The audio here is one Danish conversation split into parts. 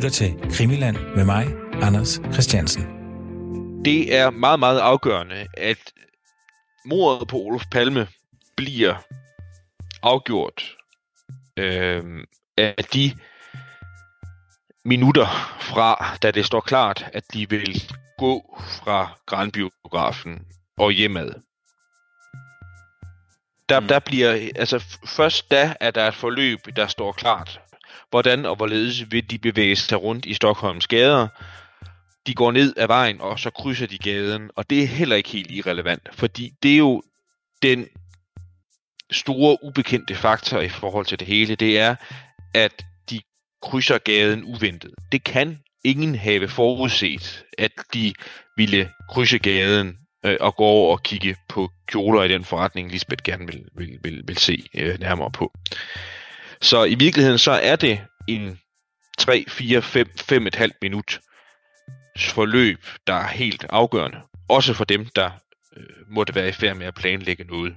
lytter til Krimiland med mig, Anders Christiansen. Det er meget, meget afgørende, at mordet på Olof Palme bliver afgjort øh, af de minutter fra, da det står klart, at de vil gå fra Grandbiografen og hjemad. Der, mm. der bliver, altså først da er der et forløb, der står klart. Hvordan og hvorledes vil de bevæge sig rundt i Stockholms gader. De går ned ad vejen, og så krydser de gaden, og det er heller ikke helt irrelevant, fordi det er jo den store ubekendte faktor i forhold til det hele, det er, at de krydser gaden uventet. Det kan ingen have forudset, at de ville krydse gaden øh, og gå over og kigge på kjoler i den forretning, Lisbeth gerne vil, vil, vil, vil se øh, nærmere på. Så i virkeligheden så er det en 3, 4, 5, 5,5 minut forløb, der er helt afgørende. Også for dem, der øh, måtte være i færd med at planlægge noget.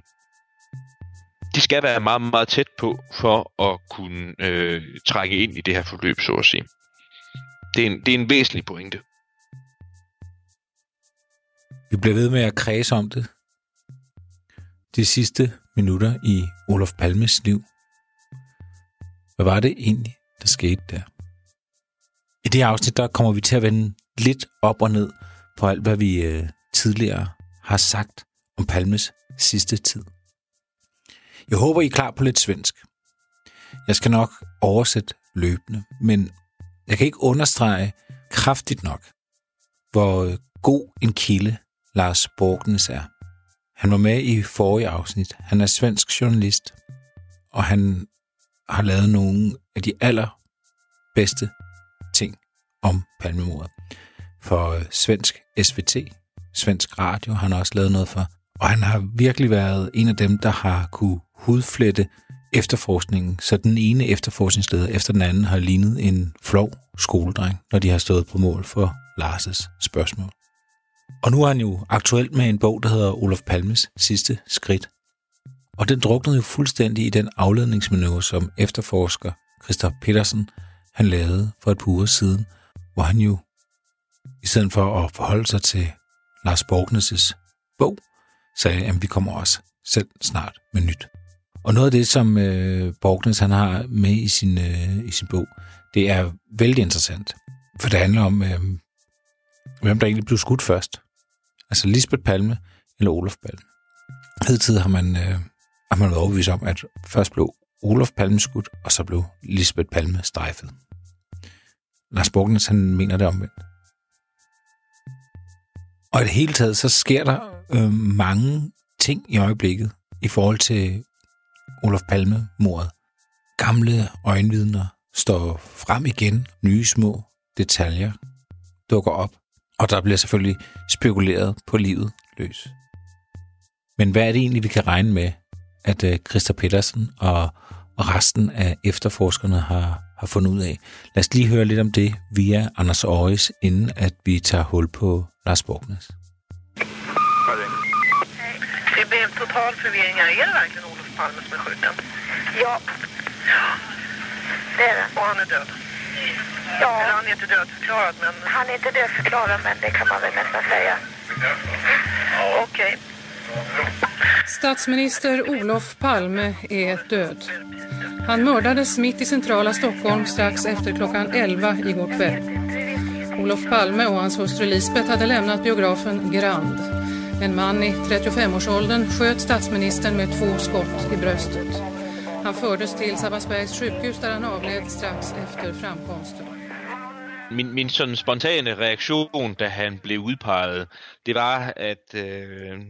De skal være meget, meget tæt på for at kunne øh, trække ind i det her forløb, så at sige. Det er en, det er en væsentlig pointe. Vi bliver ved med at kredse om det. De sidste minutter i Olof Palmes liv. Hvad var det egentlig, der skete der? I det afsnit, der kommer vi til at vende lidt op og ned på alt, hvad vi øh, tidligere har sagt om Palmes sidste tid. Jeg håber, I er klar på lidt svensk. Jeg skal nok oversætte løbende, men jeg kan ikke understrege kraftigt nok, hvor øh, god en kilde Lars Borgnes er. Han var med i forrige afsnit. Han er svensk journalist, og han har lavet nogle af de allerbedste ting om palmemordet. For øh, svensk SVT, svensk radio, han har også lavet noget for. Og han har virkelig været en af dem, der har kunne hudflette efterforskningen, så den ene efterforskningsleder efter den anden har lignet en flov skoledreng, når de har stået på mål for Lars' spørgsmål. Og nu er han jo aktuelt med en bog, der hedder Olof Palmes sidste skridt. Og den druknede jo fuldstændig i den afledningsmanøvre, som efterforsker Christoph Petersen han lavede for et par uger siden, hvor han jo, i stedet for at forholde sig til Lars Borgnes' bog, sagde, at vi kommer også selv snart med nyt. Og noget af det, som øh, Borgnes han har med i sin, øh, i sin bog, det er vældig interessant. For det handler om, øh, hvem der egentlig blev skudt først. Altså Lisbeth Palme eller Olof Palme. Hedtid har man, øh, har man været overbevist om, at først blev Olof Palme skudt, og så blev Lisbeth Palme strejfet. Lars Borgnes, han mener det omvendt. Og i det hele taget, så sker der øh, mange ting i øjeblikket i forhold til Olof Palme-mordet. Gamle øjenvidner står frem igen, nye små detaljer dukker op, og der bliver selvfølgelig spekuleret på livet løs. Men hvad er det egentlig, vi kan regne med, at uh, Christa Petersen og, og resten af efterforskerne har, har fundet ud af? Lad os lige høre lidt om det via Anders Aarhus, inden at vi tager hul på Lars Borgnes. Det blev total förvirring här. Är det verkligen Olof Palme som är skjuten? Ja, det är det. Och han är död? Ja, Eller han är inte dödförklarad, men han är inte dödförklarad men det kan man väl nästan säga. okej. Statsminister Olof Palme är död. Han mördades mitt i centrala Stockholm strax efter klockan 11 igår kväll. Olof Palme och hans hustru Lisbeth hade lämnat biografen Grand. En man i 35-årsåldern sköt statsministern med två skott i bröstet. Han fördes till Sabbatsbergs sjukhus där han avled strax efter framkomsten. Min, min sådan spontane reaktion, da han blev udpeget, det var, at øh,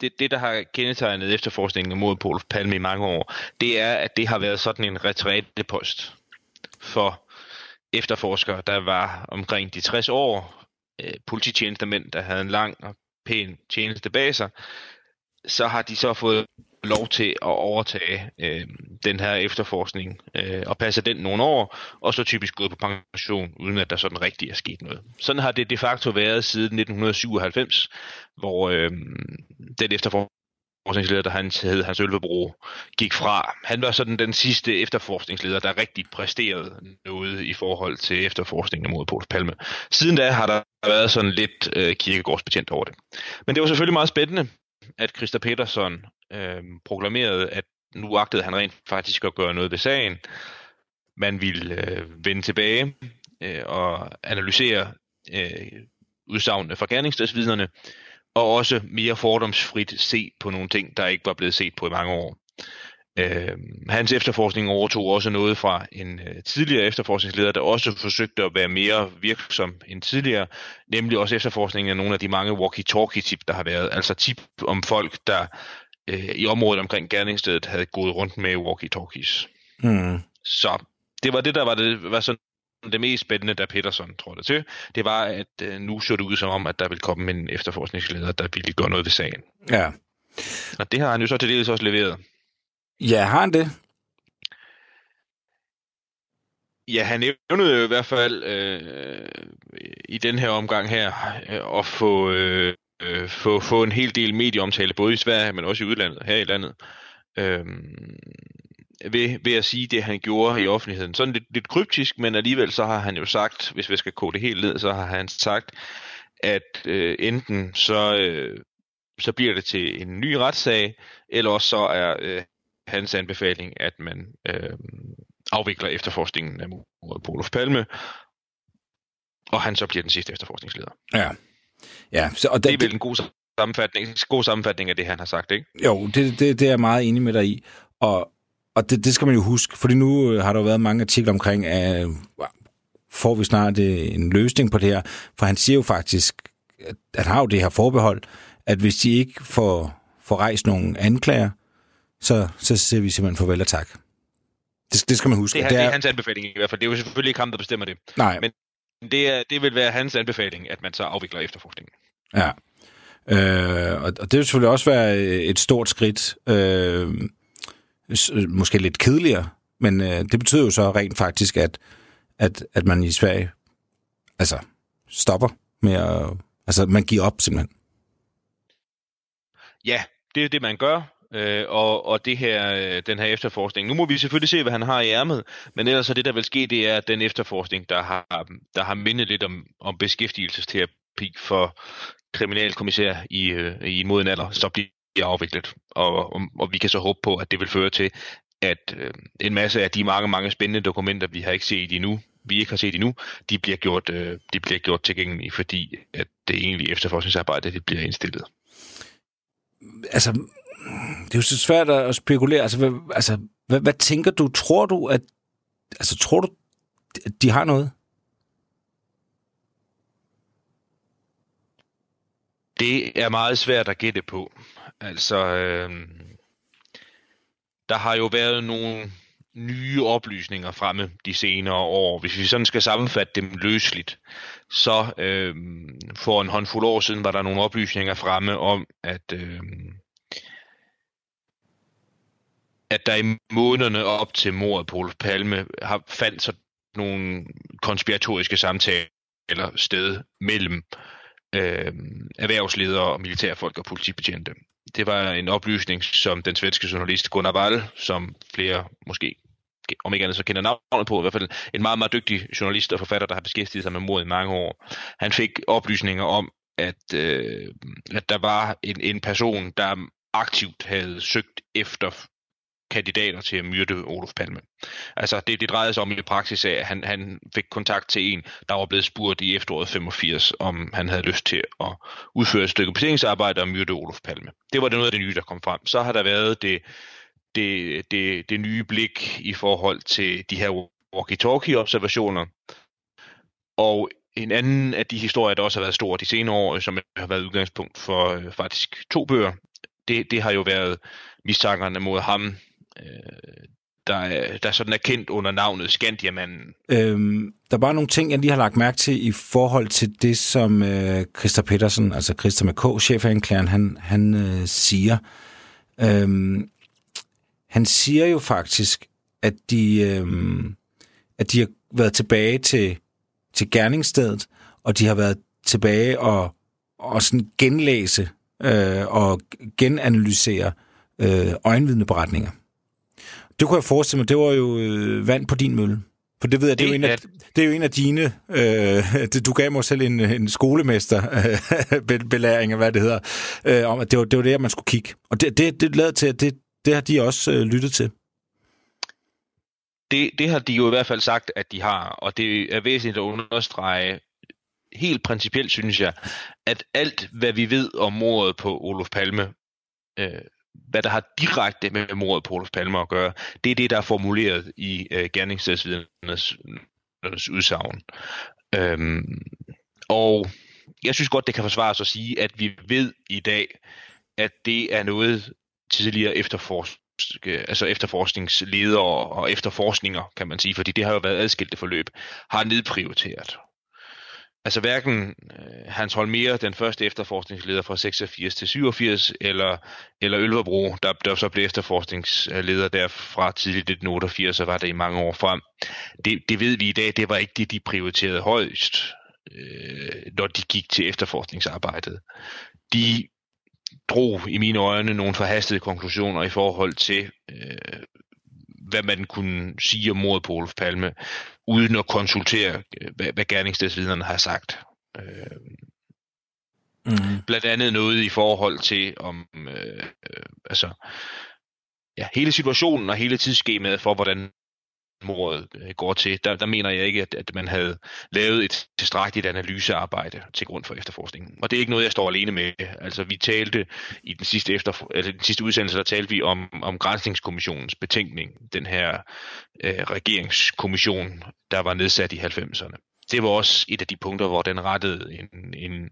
det, det, der har kendetegnet efterforskningen mod Paul Palme i mange år, det er, at det har været sådan en retrætepost for efterforskere, der var omkring de 60 år, øh, polititjenestemænd, der havde en lang og pæn tjeneste bag sig, så har de så fået lov til at overtage øh, den her efterforskning øh, og passe den nogle år, og så typisk gået på pension, uden at der sådan rigtig er sket noget. Sådan har det de facto været siden 1997, hvor øh, den efterforskningsleder, der han hed Hans Ølvebro, gik fra. Han var sådan den sidste efterforskningsleder, der rigtig præsterede noget i forhold til efterforskningen mod Paul Palme. Siden da har der været sådan lidt øh, kirkegårdsbetjent over det. Men det var selvfølgelig meget spændende, at Christa Petersen øh, proklamerede, at nu agtede han rent faktisk at gøre noget ved sagen. Man ville øh, vende tilbage øh, og analysere øh, udsagnene fra gerningsstedsvidnerne, og også mere fordomsfrit se på nogle ting, der ikke var blevet set på i mange år. Øh, hans efterforskning overtog også noget fra en øh, tidligere efterforskningsleder, der også forsøgte at være mere virksom end tidligere, nemlig også efterforskningen af nogle af de mange walkie-talkie-tip, der har været, altså tip om folk, der øh, i området omkring gerningsstedet havde gået rundt med walkie-talkies. Mm. Så det var det, der var, det, var sådan det mest spændende, da Peterson trådte til, det var, at øh, nu så det ud som om, at der ville komme en efterforskningsleder, der ville gøre noget ved sagen. Ja. Og det har han jo så til dels også leveret. Ja, har han det? Ja, han nævnede jo i hvert fald øh, i den her omgang her øh, at få, øh, øh, få, få en hel del medieomtale, både i Sverige, men også i udlandet, her i landet. Øh, ved, ved at sige det, han gjorde i offentligheden. Sådan lidt, lidt kryptisk, men alligevel så har han jo sagt, hvis vi skal kode det helt ned, så har han sagt, at øh, enten så, øh, så bliver det til en ny retssag, eller også så er øh, hans anbefaling, at man øh, afvikler efterforskningen af mordet på Olof Palme, og han så bliver den sidste efterforskningsleder. Ja. Ja, så, og det er vel en god sammenfatning, god sammenfatning af det, han har sagt, ikke? Jo, det, det, det er jeg meget enig med dig i. Og, og det, det skal man jo huske, fordi nu øh, har der været mange artikler omkring, at får vi snart øh, en løsning på det her? For han siger jo faktisk, at han har jo det her forbehold, at hvis de ikke får, får rejst nogen anklager, så, så siger vi simpelthen farvel og tak. Det, det skal man huske. Det er, det er, det er hans anbefaling i hvert fald. Det er jo selvfølgelig ikke ham, der bestemmer det. Nej. Men det, er, det vil være hans anbefaling, at man så afvikler efterforskningen. Ja. Øh, og, det vil selvfølgelig også være et stort skridt. Øh, måske lidt kedeligere, men øh, det betyder jo så rent faktisk, at, at, at man i Sverige altså stopper med at... Altså, man giver op simpelthen. Ja, det er det, man gør. Øh, og, og det her, øh, den her efterforskning. Nu må vi selvfølgelig se, hvad han har i ærmet, men ellers så det, der vil ske, det er, at den efterforskning, der har, der har mindet lidt om, om beskæftigelsesterapi for kriminalkommissær i, øh, i moden alder, så bliver afviklet. Og, og, og vi kan så håbe på, at det vil føre til, at øh, en masse af de mange, mange spændende dokumenter, vi har ikke set endnu, vi ikke har set endnu, de bliver gjort, øh, de bliver gjort tilgængelige, fordi at det egentlige efterforskningsarbejde det bliver indstillet. Altså, det er jo så svært at spekulere. Altså, hvad, altså, hvad, hvad tænker du? Tror du, at altså, tror du, at de har noget? Det er meget svært at gætte på. Altså, øh, der har jo været nogle nye oplysninger fremme de senere år. Hvis vi sådan skal sammenfatte dem løsligt, så øh, for en håndfuld år siden var der nogle oplysninger fremme om, at, øh, at der i månederne op til mordet på Olof Palme har fandt så nogle konspiratoriske samtaler sted mellem øh, erhvervsledere og militærfolk og politibetjente. Det var en oplysning, som den svenske journalist Gunnar Wall, som flere måske om ikke andet så kender navnet på, i hvert fald en meget, meget dygtig journalist og forfatter, der har beskæftiget sig med mord i mange år. Han fik oplysninger om, at, øh, at der var en, en person, der aktivt havde søgt efter kandidater til at myrde Olof Palme. Altså det, det drejede sig om i praksis af, at han, han fik kontakt til en, der var blevet spurgt i efteråret 85, om han havde lyst til at udføre et stykke betalingsarbejde og myrde Olof Palme. Det var det noget af det nye, der kom frem. Så har der været det, det, det, det nye blik i forhold til de her walkie-talkie-observationer. Og en anden af de historier, der også har været stor de senere år, som har været udgangspunkt for øh, faktisk to bøger, det, det har jo været mistankerne mod ham, øh, der, der sådan er kendt under navnet Skandiamanden. Øhm, der er bare nogle ting, jeg lige har lagt mærke til i forhold til det, som øh, Christa Petersen, altså Christa med K, chefanklageren, han, han øh, siger. Øhm, han siger jo faktisk, at de, øh, at de har været tilbage til, til gerningsstedet, og de har været tilbage og, og sådan genlæse øh, og genanalysere øh, øjenvidneberetninger. Det kunne jeg forestille mig, det var jo øh, vand på din mølle. For det ved jeg, det, er, jo en af, det er jo en af dine... Øh, du gav mig selv en, en skolemester øh, belæring, hvad det hedder, øh, om at det var, det var det, man skulle kigge. Og det, det, det lader til, at det, det har de også øh, lyttet til. Det, det har de jo i hvert fald sagt, at de har, og det er væsentligt at understrege, helt principielt synes jeg, at alt, hvad vi ved om mordet på Olof Palme, øh, hvad der har direkte med mordet på Olof Palme at gøre, det er det, der er formuleret i øh, gerningsstedsvidnernes øh, udsagn. Øhm, og jeg synes godt, det kan forsvares at sige, at vi ved i dag, at det er noget tidligere efterforsk, altså efterforskningsledere og efterforskninger, kan man sige, fordi det har jo været adskilte forløb, har nedprioriteret. Altså hverken øh, Hans Holmer, den første efterforskningsleder fra 86 til 87, eller, eller Ølverbro, der, der så blev efterforskningsleder derfra tidligt tidligt 1988, og var det i mange år frem. Det, det ved vi i dag, det var ikke det, de prioriterede højst, øh, når de gik til efterforskningsarbejdet. De drog i mine øjne nogle forhastede konklusioner i forhold til, øh, hvad man kunne sige om mordet på Olof Palme, uden at konsultere, øh, hvad, hvad gerningsstedsvidnerne har sagt. Øh, mm. Blandt andet noget i forhold til, om øh, øh, altså, ja, hele situationen og hele tidsskemaet for, hvordan mordet øh, går til, der, der mener jeg ikke, at, at man havde lavet et tilstrækkeligt analysearbejde til grund for efterforskningen. Og det er ikke noget, jeg står alene med. Altså, vi talte i den sidste, efter, altså, eller den sidste udsendelse, der talte vi om, om Grænsningskommissionens betænkning, den her øh, regeringskommission, der var nedsat i 90'erne. Det var også et af de punkter, hvor den rettede en, en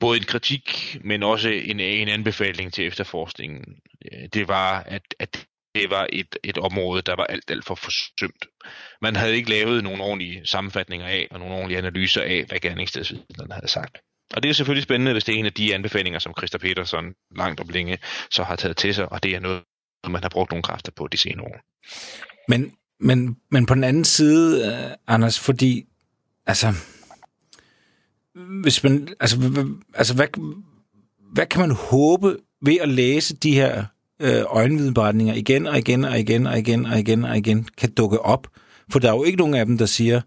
både en kritik, men også en, en anbefaling til efterforskningen. Øh, det var, at, at det var et, et område, der var alt, alt for forsømt. Man havde ikke lavet nogle ordentlige sammenfatninger af, og nogle ordentlige analyser af, hvad gerningsstedsvidnerne havde sagt. Og det er selvfølgelig spændende, hvis det er en af de anbefalinger, som Christa Petersen langt om længe så har taget til sig, og det er noget, man har brugt nogle kræfter på de senere år. Men, men, men på den anden side, øh, Anders, fordi, altså, hvis man, altså, altså hvad, hvad kan man håbe ved at læse de her Øh, øjenvidenberetninger igen og igen og igen og igen og igen og igen kan dukke op. For der er jo ikke nogen af dem, der siger,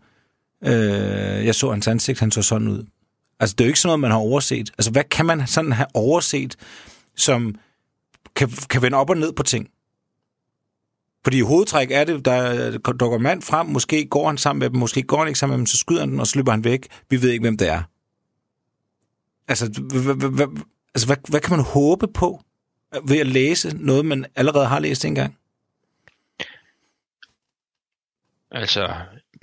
øh, jeg så hans ansigt, han så sådan ud. Altså, det er jo ikke sådan noget, man har overset. Altså, hvad kan man sådan have overset, som kan, kan vende op og ned på ting? Fordi i hovedtræk er det, der dukker mand frem, måske går han sammen med dem, måske går han ikke sammen med dem, så skyder han den, og så løber han væk. Vi ved ikke, hvem det er. Altså, altså hvad, hvad kan man håbe på? Ved at læse noget, man allerede har læst engang? Altså,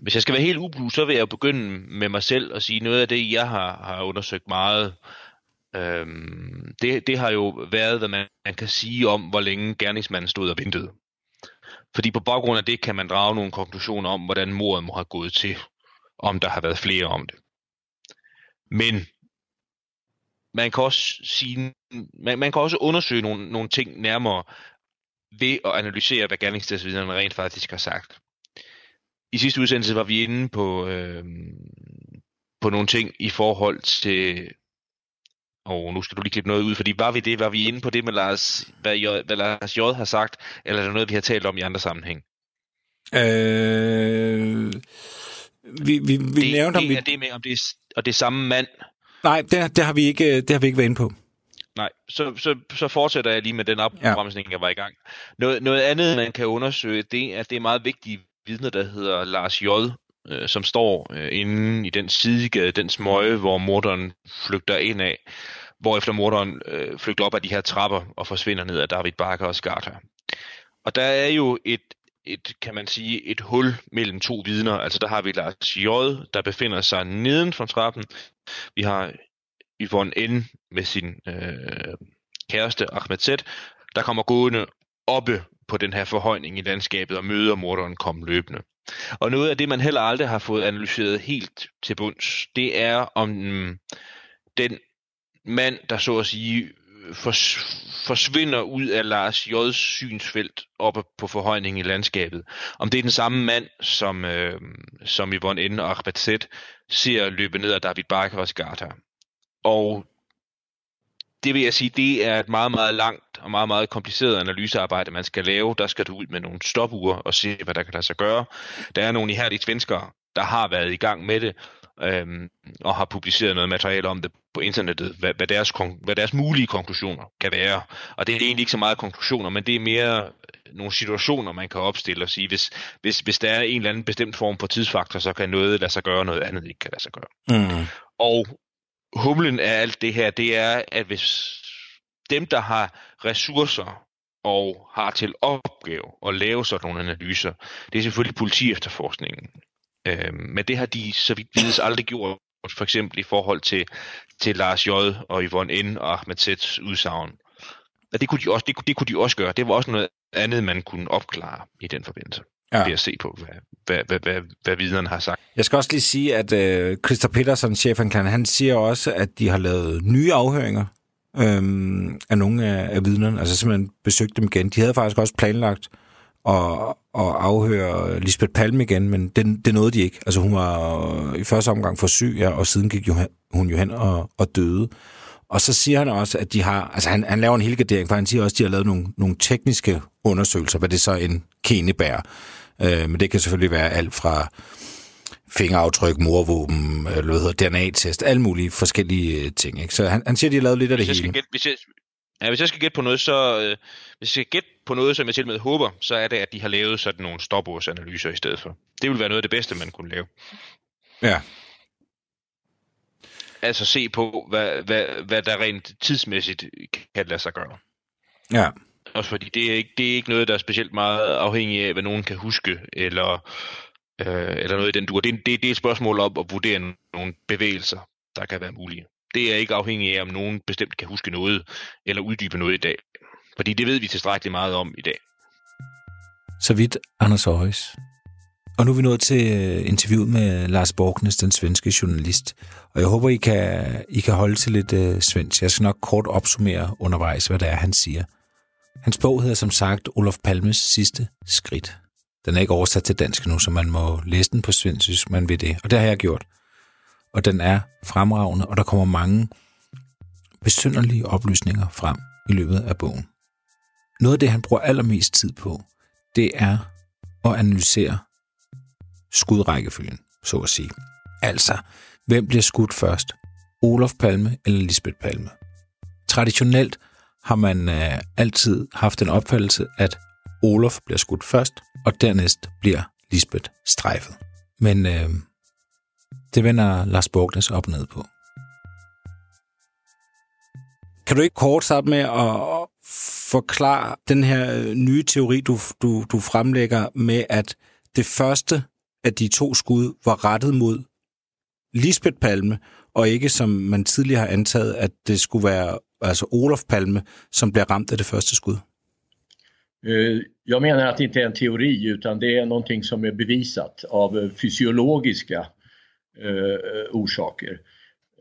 hvis jeg skal være helt ublu, så vil jeg begynde med mig selv og sige noget af det, jeg har, har undersøgt meget. Øhm, det, det har jo været, hvad man, man kan sige om, hvor længe gerningsmanden stod og ventede. Fordi på baggrund af det kan man drage nogle konklusioner om, hvordan mordet må have gået til, om der har været flere om det. Men man kan også sige, man, man kan også undersøge nogle, nogle ting nærmere ved at analysere, hvad gerningsstedsvidnerne rent faktisk har sagt. I sidste udsendelse var vi inde på, øh, på nogle ting i forhold til og nu skal du lige klippe noget ud, fordi var vi det, var vi inde på det med Lars, hvad, J, hvad Lars J har sagt, eller er det noget, vi har talt om i andre sammenhæng? Øh, vi vi, vi det, nævnte, om vi... Er det med, om det er, og det er samme mand, Nej, det, det, har vi ikke, det har vi ikke været inde på. Nej, så, så, så fortsætter jeg lige med den opbremsning, ja. jeg var i gang. Noget, noget andet, man kan undersøge, det er, at det er meget vigtige vidner, der hedder Lars J., øh, som står øh, inde i den sidegade, den smøge, hvor morderen flygter ind af, efter morderen øh, flygter op af de her trapper og forsvinder ned af David Barker og Skarta. Og der er jo et, et, kan man sige, et hul mellem to vidner. Altså der har vi Lars J., der befinder sig neden for trappen. Vi har Yvonne N. med sin øh, kæreste Ahmed Z., der kommer gående oppe på den her forhøjning i landskabet og møder morderen komme løbende. Og noget af det, man heller aldrig har fået analyseret helt til bunds, det er om den mand, der så at sige forsvinder ud af Lars J's synsfelt oppe på forhøjningen i landskabet. Om det er den samme mand, som, øh, som Yvonne N. og Ahmed Z. ser løbe ned af David Barker og Og det vil jeg sige, det er et meget, meget langt og meget, meget kompliceret analysearbejde, man skal lave. Der skal du ud med nogle stopure og se, hvad der kan lade sig gøre. Der er nogle ihærdige svenskere, der har været i gang med det, øhm, og har publiceret noget materiale om det på internettet, hvad, hvad, deres, hvad deres mulige konklusioner kan være. Og det er egentlig ikke så meget konklusioner, men det er mere nogle situationer, man kan opstille og sige, hvis, hvis, hvis der er en eller anden bestemt form for tidsfaktor, så kan noget lade sig gøre, noget andet ikke kan lade sig gøre. Mm. Og humlen af alt det her, det er, at hvis dem, der har ressourcer og har til opgave at lave sådan nogle analyser, det er selvfølgelig politi efterforskningen. Øhm, men det har de, så vidt vides, aldrig gjort, for eksempel i forhold til, til Lars J. og Yvonne N. og Ahmed Z's udsagn. Og det kunne, de også, det, kunne, det kunne de også gøre. Det var også noget andet, man kunne opklare i den forbindelse. Ja. Ved at se på, hvad, hvad, hvad, hvad, hvad vidnerne har sagt. Jeg skal også lige sige, at øh, Christopher Petersen, chefanklageren, han siger også, at de har lavet nye afhøringer øhm, af nogle af, af vidnerne. Altså simpelthen besøgt dem igen. De havde faktisk også planlagt at, at afhøre Lisbeth Palme igen, men det, det nåede de ikke. Altså hun var i første omgang for syg, ja, og siden gik jo, hun jo hen og, og døde. Og så siger han også, at de har, altså han, han laver en helgardering, for han siger også, at de har lavet nogle, nogle tekniske undersøgelser, hvad det så en kene bærer. Øh, men det kan selvfølgelig være alt fra fingeraftryk, morvåben, eller hvad hedder, DNA-test, alle mulige forskellige øh, ting. Ikke? Så han, han siger, at de har lavet lidt af det hele. Gætte, hvis, jeg, ja, hvis jeg skal gætte på noget, så øh, hvis jeg skal gætte på noget, som jeg til med håber, så er det, at de har lavet sådan nogle stopårsanalyser i stedet for. Det vil være noget af det bedste, man kunne lave. Ja. Altså se på, hvad, hvad, hvad der rent tidsmæssigt kan lade sig gøre. Ja. Også fordi det er, ikke, det er ikke noget, der er specielt meget afhængig af, hvad nogen kan huske, eller, øh, eller noget i den dur. Det, det, det er et spørgsmål om at vurdere nogle bevægelser, der kan være mulige. Det er ikke afhængigt af, om nogen bestemt kan huske noget, eller uddybe noget i dag. Fordi det ved vi tilstrækkeligt meget om i dag. Så vidt Anders Højs. Og nu er vi nået til øh, interviewet med øh, Lars Borgnes, den svenske journalist. Og jeg håber, I kan, I kan holde til lidt uh, svensk. Jeg skal nok kort opsummere undervejs, hvad det er, han siger. Hans bog hedder som sagt Olof Palmes sidste skridt. Den er ikke oversat til dansk nu, så man må læse den på svensk, hvis man vil det. Og det har jeg gjort. Og den er fremragende, og der kommer mange besynderlige oplysninger frem i løbet af bogen. Noget af det, han bruger allermest tid på, det er at analysere skudrækkefølgen, så at sige. Altså, hvem bliver skudt først? Olof Palme eller Lisbeth Palme? Traditionelt har man øh, altid haft en opfattelse, at Olof bliver skudt først, og dernæst bliver Lisbeth strejfet. Men øh, det vender Lars Borgnes op ned på. Kan du ikke kort starte med at forklare den her nye teori, du, du, du fremlægger med, at det første af de to skud var rettet mod Lisbeth Palme, og ikke som man tidligere har antaget, at det skulle være alltså Olof Palme, som blev ramt av det första skuddet? Eh, jag menar att det inte är en teori utan det är någonting som är bevisat av eh, fysiologiska Eh, orsaker.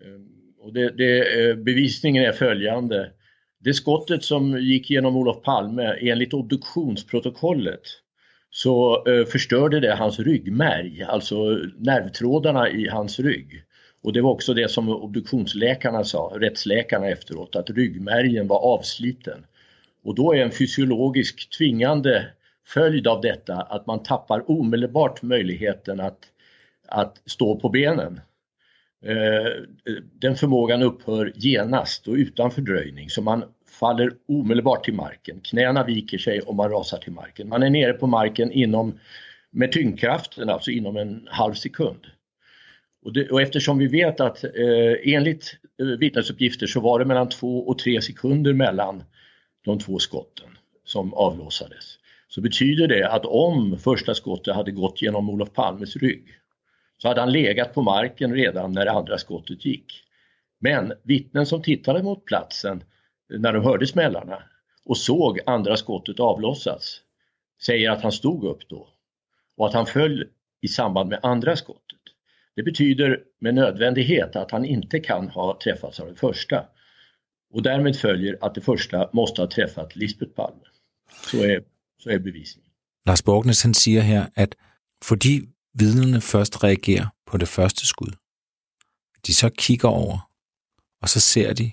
Eh, och det, det, eh, bevisningen är följande. Det skottet som gick genom Olof Palme enligt obduktionsprotokollet så förstörde det hans ryggmärg, alltså nervtrådarna i hans rygg. Och det var också det som obduktionsläkarna sa, rättsläkarna efteråt, att ryggmärgen var avsliten. Och då är en fysiologisk tvingande följd av detta att man tappar omedelbart möjligheten att, att stå på benen. Eh, den förmågan upphör genast och utan fördröjning så man faller omedelbart till marken. Knäna viker sig och man rasar till marken. Man är nere på marken inom, med tyngdkraften, alltså inom en halv sekund. Och, det, och eftersom vi vet att eh, enligt eh, vittnesuppgifter så var det mellan två och tre sekunder mellan de två skotten som avlossades. Så betyder det att om första skottet hade gått genom Olof Palmes rygg så hade han legat på marken redan när det andra skottet gick. Men vittnen som tittade mot platsen eh, när de hörde smällarna och såg andra skottet avlossas säger att han stod upp då och att han föll i samband med andra skottet. Det betyder med nödvändighet att han inte kan ha träffats av det första. Och därmed följer att det första måste ha träffat Lisbeth Palme. Så är, så är bevisningen. Lars Borgnes han siger her, at fordi vidnerne først reagerer på det første skud, de så kigger over, og så ser de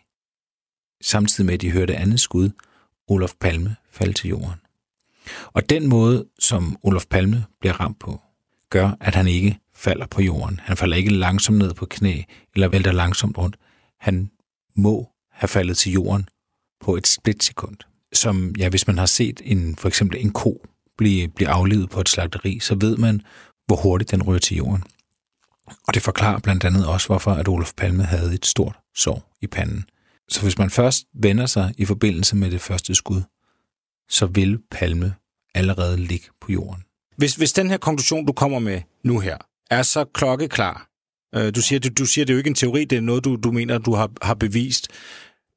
samtidig med at de hørte andet skud, Olof Palme falde til jorden. Og den måde, som Olof Palme bliver ramt på, gør, at han ikke falder på jorden. Han falder ikke langsomt ned på knæ eller vælter langsomt rundt. Han må have faldet til jorden på et splitsekund. Som, ja, hvis man har set en, for eksempel en ko blive, blive aflevet på et slagteri, så ved man, hvor hurtigt den rører til jorden. Og det forklarer blandt andet også, hvorfor at Olof Palme havde et stort sår i panden. Så hvis man først vender sig i forbindelse med det første skud, så vil Palme allerede ligge på jorden. Hvis, hvis den her konklusion, du kommer med nu her, er så klokkeklar, øh, du siger, du, du siger, det er jo ikke en teori, det er noget, du, du mener, du har, har bevist.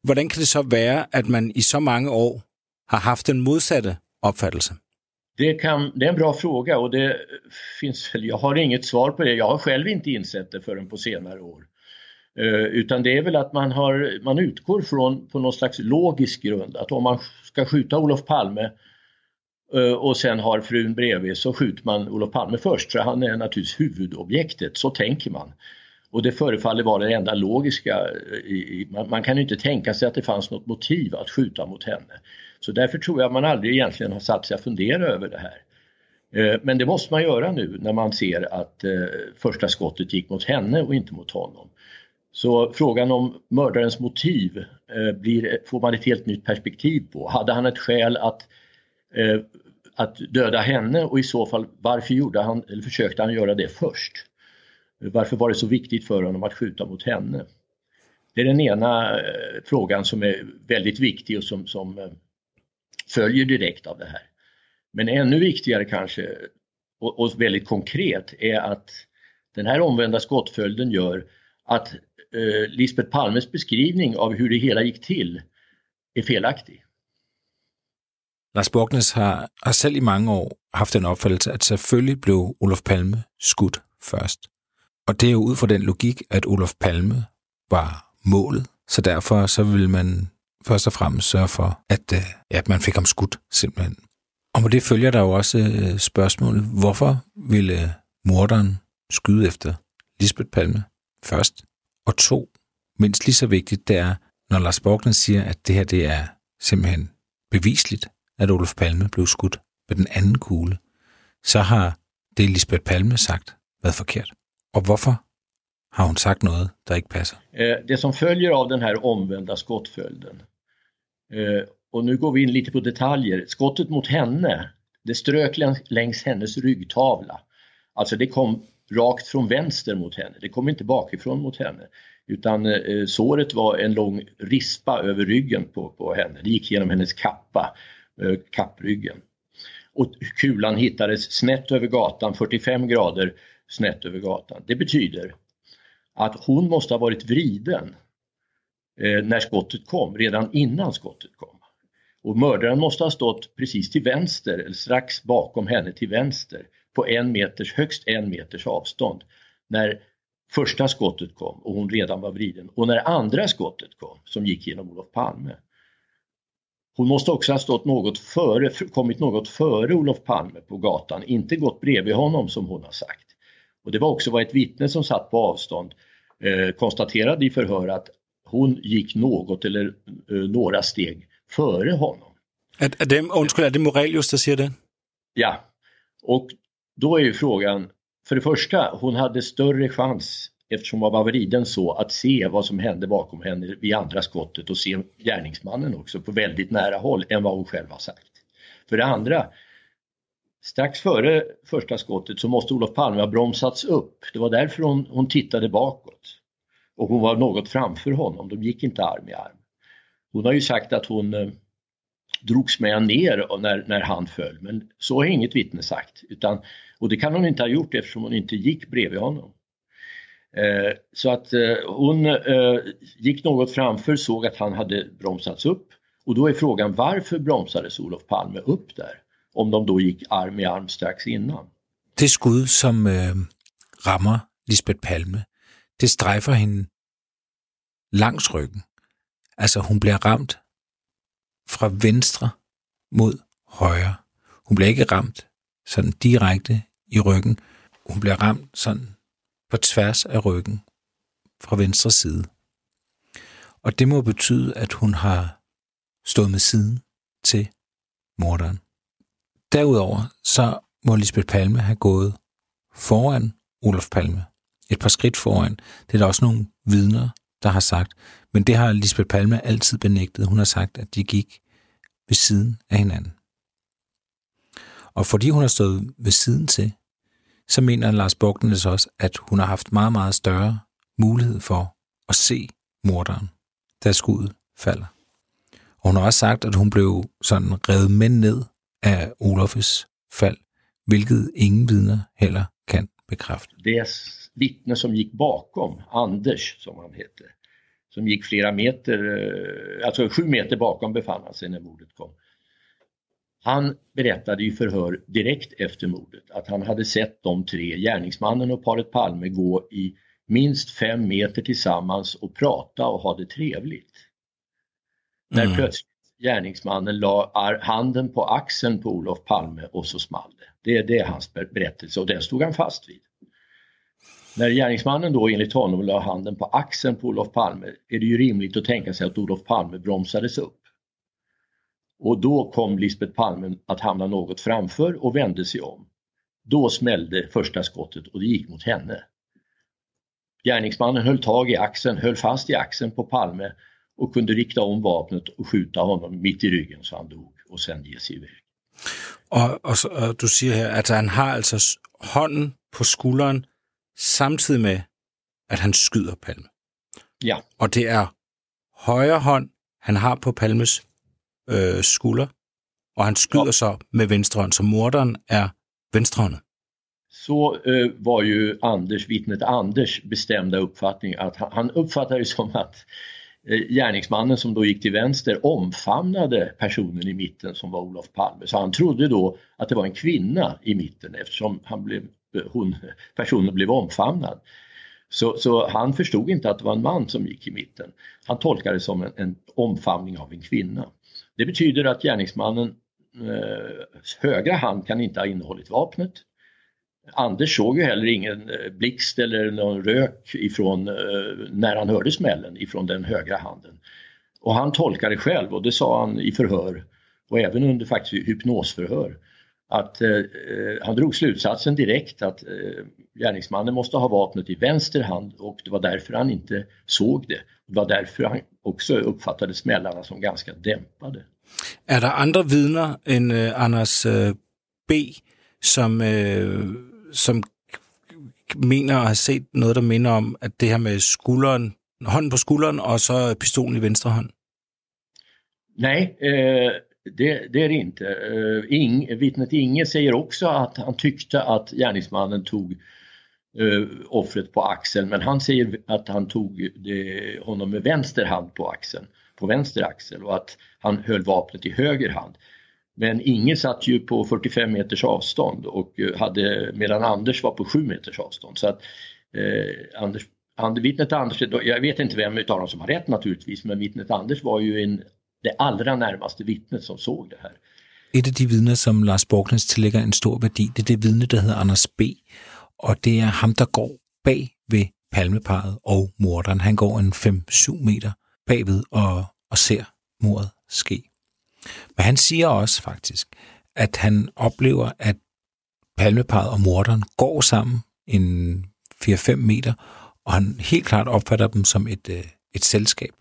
Hvordan kan det så være, at man i så mange år har haft den modsatte opfattelse? Det, kan, det är en bra fråga och det finns jag har inget svar på det. Jag har själv inte insett det förrän på senare år. Eh, utan det är väl att man, har, man utgår från på någon slags logisk grund att om man ska skjuta Olof Palme eh, och sen har frun bredvid så skjuter man Olof Palme först för han är naturligtvis huvudobjektet, så tänker man. Och det förefaller vara det enda logiska. Eh, I, man, man, kan ju inte tänka sig att det fanns något motiv att skjuta mot henne. Så därför tror jag man aldrig egentligen har satt sig att fundera över det här. Eh, men det måste man göra nu när man ser att eh, första skottet gick mot henne och inte mot honom. Så frågan om mördarens motiv eh, blir, får man ett helt nytt perspektiv på. Hade han ett skäl att, eh, att döda henne och i så fall varför gjorde han, eller försökte han göra det först? Varför var det så viktigt för honom att skjuta mot henne? Det är den ena eh, frågan som är väldigt viktig och som, som följer direkt av det här. Men ännu viktigare kanske och, och väldigt konkret är att den här omvända skottföljden gör att eh, Lisbeth Palmes beskrivning av hur det hela gick till är felaktig. Lars Borgnes har, har selv i mange år haft den opfattelse, at selvfølgelig blev Olof Palme skudt først. Og det er jo ud fra den logik, at Olof Palme var målet, så derfor så vil man først og fremmest sørge for, at, øh, ja, at man fik ham skudt simpelthen. Og med det følger der jo også øh, spørgsmålet, hvorfor ville øh, morderen skyde efter Lisbeth Palme først? Og to, mindst lige så vigtigt, det er, når Lars Borgnes siger, at det her det er simpelthen bevisligt, at Olof Palme blev skudt med den anden kugle, så har det Lisbeth Palme sagt været forkert. Og hvorfor har hun sagt noget, der ikke passer? Eh, det som følger av den här omvända skottföljden, Eh, och nu går vi in lite på detaljer. Skottet mot henne, det strök längs hennes ryggtavla. Alltså det kom rakt från vänster mot henne, det kom inte bakifrån mot henne. Utan eh, såret var en lång rispa över ryggen på, på henne. Det gick genom hennes kappa, eh, kappryggen. Och kulan hittades snett över gatan, 45 grader snett över gatan. Det betyder att hon måste ha varit vriden Eh, när skottet kom, redan innan skottet kom. Och mördaren måste ha stått precis till vänster eller strax bakom henne till vänster på en meters, högst en meters avstånd när första skottet kom och hon redan var vriden och när andra skottet kom som gick genom Olof Palme. Hon måste också ha stått något före, kommit något före Olof Palme på gatan, inte gått bredvid honom som hon har sagt. Och det var också vad ett vittne som satt på avstånd eh, konstaterade i förhör att hon gick något eller øh, några steg före honom. Är, är det, undskyld, är det Morelius som säger det? Ja, och då är ju frågan, för det första, hon hade större chans eftersom hon var vriden så att se vad som hände bakom henne vid andra skottet och se gärningsmannen också på väldigt nära håll än vad hon själv har sagt. För det andra, strax före första skottet så måste Olof Palme ha bromsats upp. Det var därför hon, hon tittade bakåt och hon var något framför honom, de gick inte arm i arm. Hon har ju sagt att hon eh, drogs med ner när, när han föll, men så har inget vittne sagt. Utan, och det kan hon inte ha gjort eftersom hon inte gick bredvid honom. Eh, så att eh, hon eh, gick något framför, såg att han hade bromsats upp och då är frågan varför bromsades Olof Palme upp där? Om de då gick arm i arm strax innan. Det skud som øh, rammer Lisbeth Palme, det strejfer hende langs ryggen. Altså hun bliver ramt fra venstre mod højre. Hun bliver ikke ramt sådan direkte i ryggen. Hun bliver ramt sådan på tværs af ryggen fra venstre side. Og det må betyde, at hun har stået med siden til morderen. Derudover så må Lisbeth Palme have gået foran Olof Palme. Et par skridt foran. Det er der også nogle vidner, der har sagt. Men det har Lisbeth Palme altid benægtet. Hun har sagt, at de gik ved siden af hinanden. Og fordi hun har stået ved siden til, så mener Lars Bogdanes også, at hun har haft meget, meget større mulighed for at se morderen, da skuddet falder. Og hun har også sagt, at hun blev sådan revet med ned af Olofes fald, hvilket ingen vidner heller bekræfte. Det vittne som gick bakom, Anders som han hette, som gick flera meter, eh, alltså sju meter bakom befann han sig när mordet kom. Han berättade i förhör direkt efter mordet att han hade sett de tre, gärningsmannen och paret Palme, gå i minst fem meter tillsammans och prata och ha det trevligt. När Mm. plötsligt gärningsmannen la handen på axeln på Olof Palme och så small det. Det, det är hans berättelse och den stod han fast vid. När gärningsmannen då enligt honom la handen på axeln på Olof Palme är det ju rimligt att tänka sig att Olof Palme bromsades upp. Och då kom Lisbeth Palme att hamna något framför och vände sig om. Då smällde första skottet och det gick mot henne. Gärningsmannen höll tag i axeln, höll fast i axeln på Palme och kunde rikta om vapnet och skjuta honom mitt i ryggen så han dog och sen ge sig iväg. Og, og, så, og du siger her, at han har altså hånden på skulderen, samtidig med, at han skyder Palme. Ja, Og det er højre hånd, han har på Palmes øh, skulder, og han skyder Ja. så med venstre hånd, så morderen er venstrehåndet. så eh, var ju Anders, vittnet Anders bestämda uppfattning att han, han uppfattade det som att eh, Eh, gärningsmannen som då gick till vänster omfamnade personen i mitten som var Olof Palme. Så han trodde då att det var en kvinna i mitten eftersom han blev, eh, hon, personen blev omfamnad. Så, så han förstod inte att det var en man som gick i mitten. Han tolkade det som en, en omfamning av en kvinna. Det betyder att gärningsmannen eh, högra hand kan inte ha innehållit vapnet. Anders såg ju heller ingen eh, blixt eller någon rök ifrån, eh, när han hörde smällen ifrån den högra handen. Och han tolkade själv och det sa han i förhör och även under faktiskt hypnosförhör att eh, eh, han drog slutsatsen direkt att eh, gärningsmannen måste ha vapnet i vänster hand och det var därför han inte såg det. Det var därför han också uppfattade smällarna som ganska dämpade. Är det andra vittnen än eh, Anders B., som, som mener at have set noget, der minder om, at det her med skulderen, hånden på skulderen, og så pistolen i venstre hånd? Nej, eh, det, det är det inte. Eh, øh, Ing, vittnet Inge säger också att han tyckte att gärningsmannen tog øh, eh, offret på axeln men han säger att han tog det, honom med vänster hand på axeln, på vänster axel och att han höll vapnet i höger hand. Men Inge satt ju på 45 meters avstånd och eh, hade, medan Anders var på 7 meters avstånd. Så att eh, Anders, and, vittnet Anders, jag vet inte vem utav dem som har rätt naturligtvis, men vittnet Anders var ju en, det allra närmaste vittnet som såg det här. Et af de vidner, som Lars Borknes tillægger en stor værdi, det er det vidne, der hedder Anders B. Og det er ham, der går bag ved palmeparet og morderen. Han går en 5-7 meter bagved og, og ser mordet ske. Men han siger også faktisk, at han oplever, at palmeparet og morderen går sammen en 4-5 meter, og han helt klart opfatter dem som et, øh, et selskab.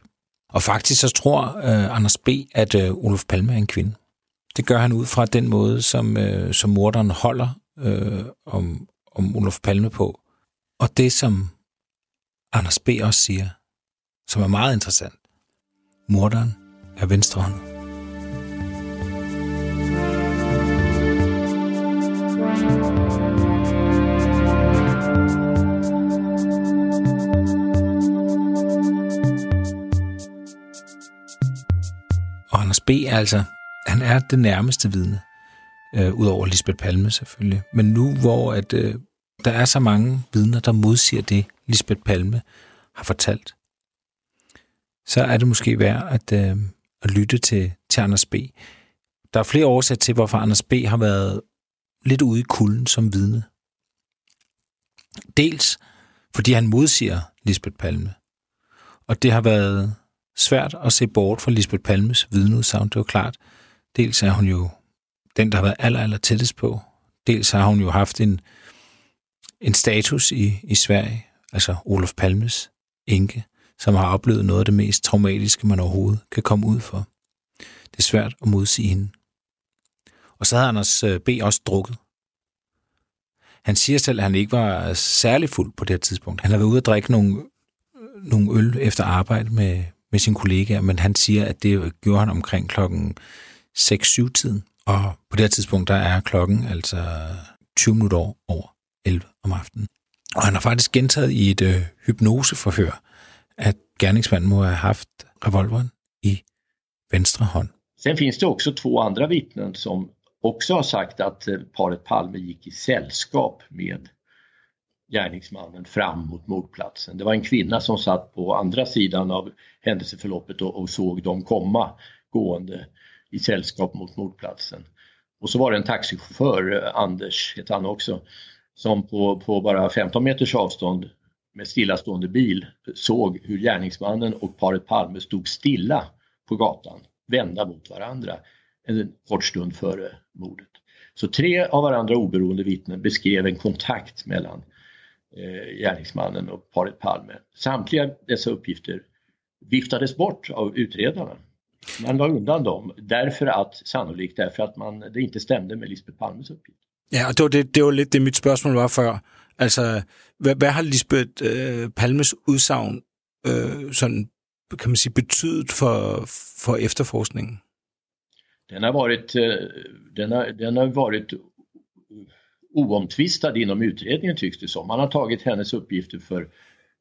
Og faktisk så tror øh, Anders B., at øh, Olof Palme er en kvinde. Det gør han ud fra den måde, som, øh, som morderen holder øh, om, om Olof Palme på. Og det, som Anders B. også siger, som er meget interessant. Morderen er venstrehåndet. B. altså, han er det nærmeste vidne, øh, udover Lisbeth Palme selvfølgelig. Men nu, hvor at, øh, der er så mange vidner, der modsiger det, Lisbeth Palme har fortalt, så er det måske værd at, øh, at lytte til, til Anders B. Der er flere årsager til, hvorfor Anders B. har været lidt ude i kulden som vidne. Dels fordi han modsiger Lisbeth Palme. Og det har været svært at se bort fra Lisbeth Palmes vidneudsagn. Det var klart, dels er hun jo den, der har været aller, aller tættest på. Dels har hun jo haft en, en status i, i Sverige, altså Olof Palmes enke, som har oplevet noget af det mest traumatiske, man overhovedet kan komme ud for. Det er svært at modsige hende. Og så havde Anders øh, B. også drukket. Han siger selv, at han ikke var særlig fuld på det her tidspunkt. Han havde været ude at drikke nogle, øh, nogle øl efter arbejde med, med sine kollegaer, men han siger, at det gjorde han omkring klokken 6-7-tiden. Og på det her tidspunkt, der er klokken altså 20 minutter over 11 om aftenen. Og han har faktisk gentaget i et øh, hypnoseforhør, at gerningsmanden må have haft revolveren i venstre hånd. Sen finns det också två andra vittnen som också har sagt att eh, paret Palme gick i sällskap med gärningsmannen fram mot mordplatsen. Det var en kvinna som satt på andra sidan av händelseförloppet och, och såg dem komma gående i sällskap mot mordplatsen. Och så var det en taxichaufför, eh, Anders hette han också, som på, på bara 15 meters avstånd med stillastående bil såg hur gärningsmannen och paret Palme stod stilla på gatan, vända mot varandra en kort stund före mordet. Så tre av varandra oberoende vittnen beskrev en kontakt mellan eh, gärningsmannen och paret Palme. Samtliga dessa uppgifter viftades bort av utredarna. Man la undan dem därför att, sannolikt därför att man, det inte stämde med Lisbeth Palmes uppgift. Ja, og det var, det, det var lidt det, mit spørgsmål var før. Altså, hvad, hvad har Lisbeth øh, Palmes udsagn øh, sådan, kan man sige, betydet for, for efterforskningen? Den har varit, eh, den har, den har varit oomtvistad inom utredningen tycks det som. Man har tagit hennes uppgifter för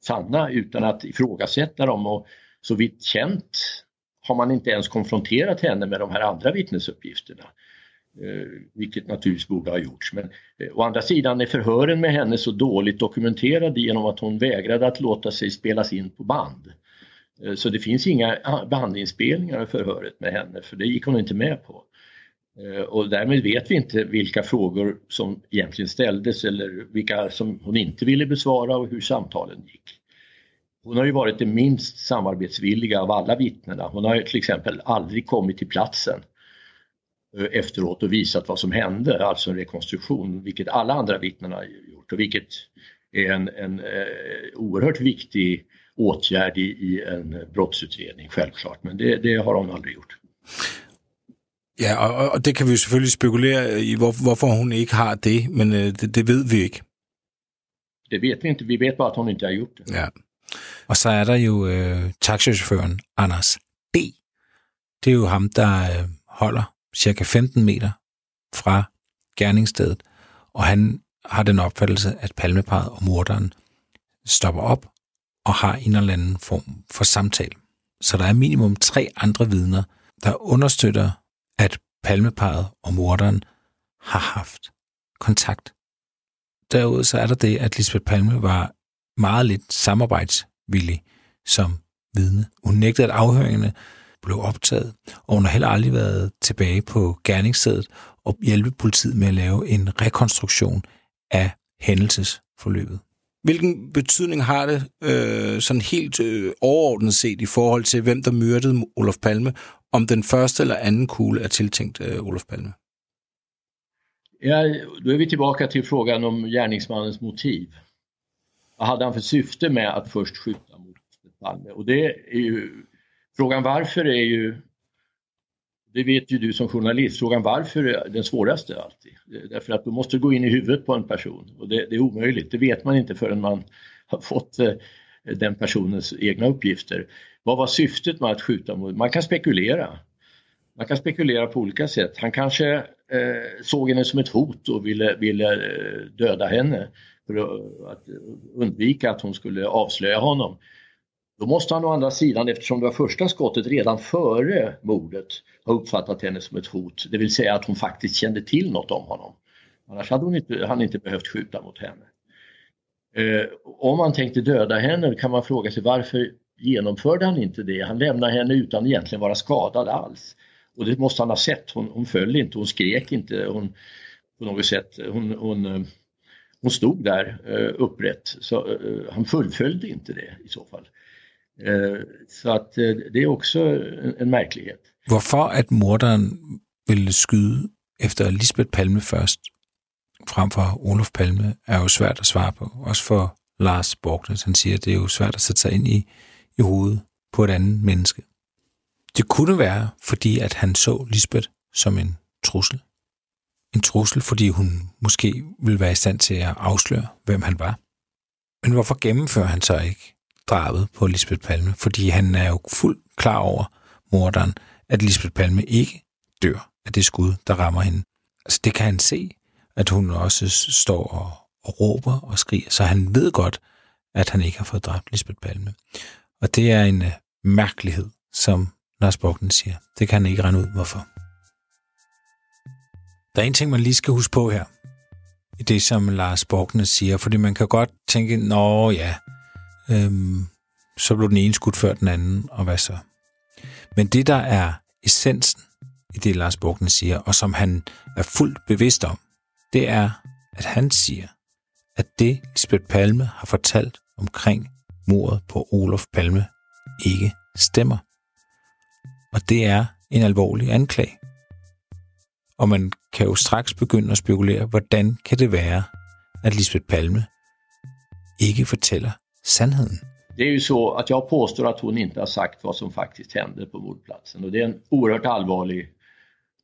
sanna utan att ifrågasätta dem och så vitt känt har man inte ens konfronterat henne med de här andra vittnesuppgifterna. Eh, vilket naturligtvis borde ha gjorts. Men eh, å andra sidan är förhören med henne så dåligt dokumenterade genom att hon vägrade att låta sig spelas in på band. Eh, så det finns inga bandinspelningar av förhöret med henne för det gick hon inte med på. Eh, och därmed vet vi inte vilka frågor som egentligen ställdes eller vilka som hon inte ville besvara och hur samtalen gick. Hon har ju varit det minst samarbetsvilliga av alla vittnena. Hon har till exempel aldrig kommit till platsen eh, efteråt och visat vad som hände, alltså en rekonstruktion, vilket alla andra vittnen har gjort och vilket är en, en eh, oerhört viktig åtgärd i, i en brottsutredning, självklart. Men det, det har hon aldrig gjort. Ja, og, og det kan vi jo selvfølgelig spekulere i, hvor, hvorfor hun ikke har det, men øh, det, det ved vi ikke. Det vet vi inte, vi vet bara att hon inte har gjort det. Ja. Og så er der jo øh, taxichaufføren Anders B. Det er jo ham, der øh, holder cirka 15 meter fra gerningsstedet, og han har den opfattelse, at palmeparet og morderen stopper op og har en eller anden form for samtale. Så der er minimum tre andre vidner, der understøtter, at palmeparet og morderen har haft kontakt. Derudover så er der det, at Lisbeth Palme var meget lidt samarbejdsvillig som vidne. Hun nægtede, at afhøringerne blev optaget, og hun har heller aldrig været tilbage på gerningsstedet og hjælpe politiet med at lave en rekonstruktion af hændelsesforløbet. Hvilken betydning har det øh, sådan helt øh, overordnet set i forhold til, hvem der myrdede Olof Palme, om den første eller anden kugle er tiltænkt øh, Olof Palme? Ja, då är vi tillbaka till frågan om gärningsmannens motiv. Vad hade han för syfte med att först skjuta mot Palme? Och det är ju, frågan varför är ju, det vet ju du som journalist, frågan varför är den svåraste alltid. Därför att du måste gå in i huvudet på en person och det, det är omöjligt, det vet man inte förrän man har fått eh, den personens egna uppgifter. Vad var syftet med att skjuta mot? Man kan spekulera. Man kan spekulera på olika sätt. Han kanske eh, såg henne som ett hot och ville, ville eh, döda henne för att undvika att hon skulle avslöja honom. Då måste han å andra sidan, eftersom det var första skottet redan före mordet, ha uppfattat henne som ett hot. Det vill säga att hon faktiskt kände till något om honom. Annars hade hon inte, han inte behövt skjuta mot henne. Eh, om man tänkte döda henne kan man fråga sig varför genomförde han inte det? Han lämnade henne utan egentligen vara skadad alls. Och det måste han ha sett. Hon, hon föll inte, hon skrek inte. Hon, på något sätt, hon, hon, eh, hon stod där eh, upprätt. Så, eh, han fullföljde inte det i så fall. Eh, så att det är också en, en märklighet. Hvorfor at morderen ville skyde efter Lisbeth Palme først, frem for Olof Palme, er jo svært at svare på. Også for Lars Borgnes. Han siger, at det er jo svært at sætte sig ind i, i hovedet på et andet menneske. Det kunne være, fordi at han så Lisbeth som en trussel. En trussel, fordi hun måske ville være i stand til at afsløre, hvem han var. Men hvorfor gennemfører han så ikke drabet på Lisbeth Palme? Fordi han er jo fuldt klar over, morderen, at Lisbeth Palme ikke dør af det skud, der rammer hende. Altså det kan han se, at hun også står og, og råber og skriger, så han ved godt, at han ikke har fået dræbt Lisbeth Palme. Og det er en øh, mærkelighed, som Lars Borgen siger. Det kan han ikke regne ud, hvorfor. Der er en ting, man lige skal huske på her, i det, som Lars Borgnes siger, fordi man kan godt tænke, nå ja, øhm, så blev den ene skudt før den anden, og hvad så? Men det, der er essensen i det, Lars Borgnes siger, og som han er fuldt bevidst om, det er, at han siger, at det, Lisbeth Palme har fortalt omkring mordet på Olof Palme, ikke stemmer. Og det er en alvorlig anklage. Og man kan jo straks begynde at spekulere, hvordan kan det være, at Lisbeth Palme ikke fortæller sandheden. Det är ju så att jag påstår att hon inte har sagt vad som faktiskt hände på mordplatsen och det är en oerhört allvarlig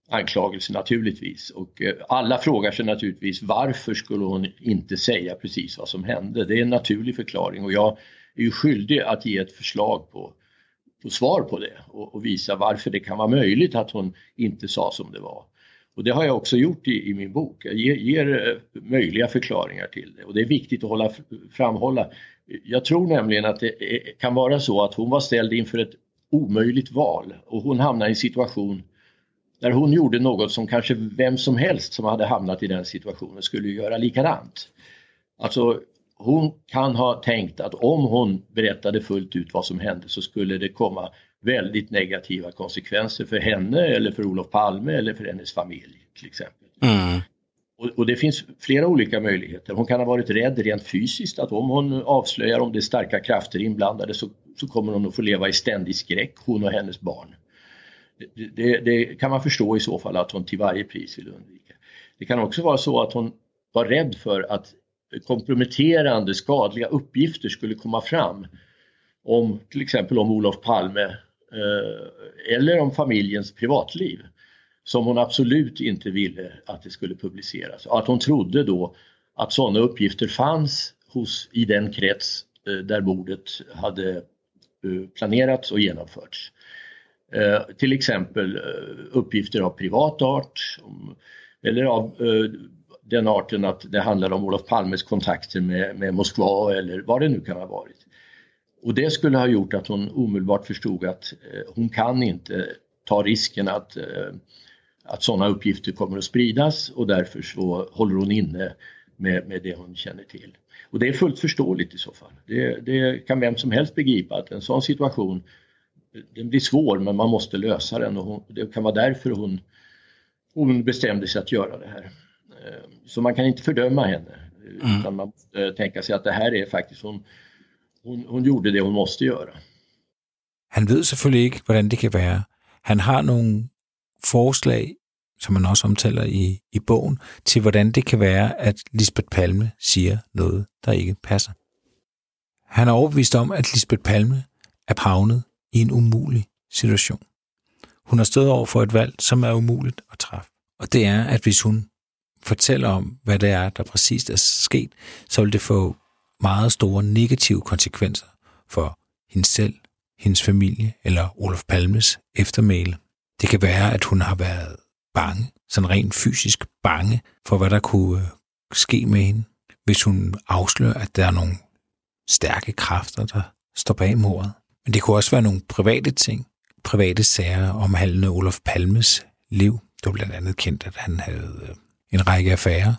anklagelse naturligtvis. Och eh, alla frågar sig naturligtvis varför skulle hon inte säga precis vad som hände? Det är en naturlig förklaring och jag är ju skyldig att ge ett förslag på, på svar på det och, och visa varför det kan vara möjligt att hon inte sa som det var. Och det har jag också gjort i, i min bok. Jag ger, ger, eh, möjliga förklaringar till det och det är viktigt att hålla, framhålla. Jag tror nämligen att det eh, kan vara så att hon var ställd inför ett omöjligt val och hon hamnade i en situation där hon gjorde något som kanske vem som helst som hade hamnat i den situationen skulle göra likadant. Alltså hon kan ha tänkt att om hon berättade fullt ut vad som hände så skulle det komma väldigt negativa konsekvenser för henne eller för Olof Palme eller för hennes familj till exempel. Mm. Och, och, det finns flera olika möjligheter. Hon kan ha varit rädd rent fysiskt att om hon avslöjar om det är starka krafter inblandade så, så kommer hon att få leva i ständig skräck, hon och hennes barn. Det, det, det, kan man förstå i så fall att hon till varje pris vill undvika. Det kan också vara så att hon var rädd för att komprometterande, skadliga uppgifter skulle komma fram om till exempel om Olof Palme eh, eller om familjens privatliv som hon absolut inte ville att det skulle publiceras. Att hon trodde då att sådana uppgifter fanns hos, i den krets eh, där mordet hade eh, planerats och genomförts. Eh, till exempel eh, uppgifter av privat art om, eller av den arten att det handlar om Olof Palmes kontakter med, med Moskva eller vad det nu kan ha varit. Och det skulle ha gjort att hon omedelbart förstod att eh, hon kan inte ta risken att, eh, att sådana uppgifter kommer att spridas och därför så håller hon inne med, med det hon känner till. Och det är fullt förståeligt i så fall. Det, det kan vem som helst begripa att en sån situation den blir svår men man måste lösa den och hon, det kan vara därför hon, hon bestämde sig att göra det här. Eh, så man kan inte fördöma henne mm. utan man måste tänka sig att det här är faktiskt hon, hon, hon gjorde det hon måste göra. Han ved selvfølgelig ikke, hvordan det kan være. Han har nogle forslag, som man også omtaler i, i bogen, til hvordan det kan være, at Lisbeth Palme siger noget, der ikke passer. Han er overbevist om, at Lisbeth Palme er havnet i en umulig situation. Hun har stået over for et valg, som er umuligt at træffe. Og det er, at hvis hun fortæller om, hvad det er, der præcist er sket, så vil det få meget store negative konsekvenser for hende selv, hendes familie eller Olof Palmes eftermæle. Det kan være, at hun har været bange, sådan rent fysisk bange for, hvad der kunne øh, ske med hende, hvis hun afslører, at der er nogle stærke kræfter, der står bag mordet. Men det kunne også være nogle private ting, private sager omhandlende Olof Palmes liv. Det var blandt andet kendt, at han havde øh, en række affærer,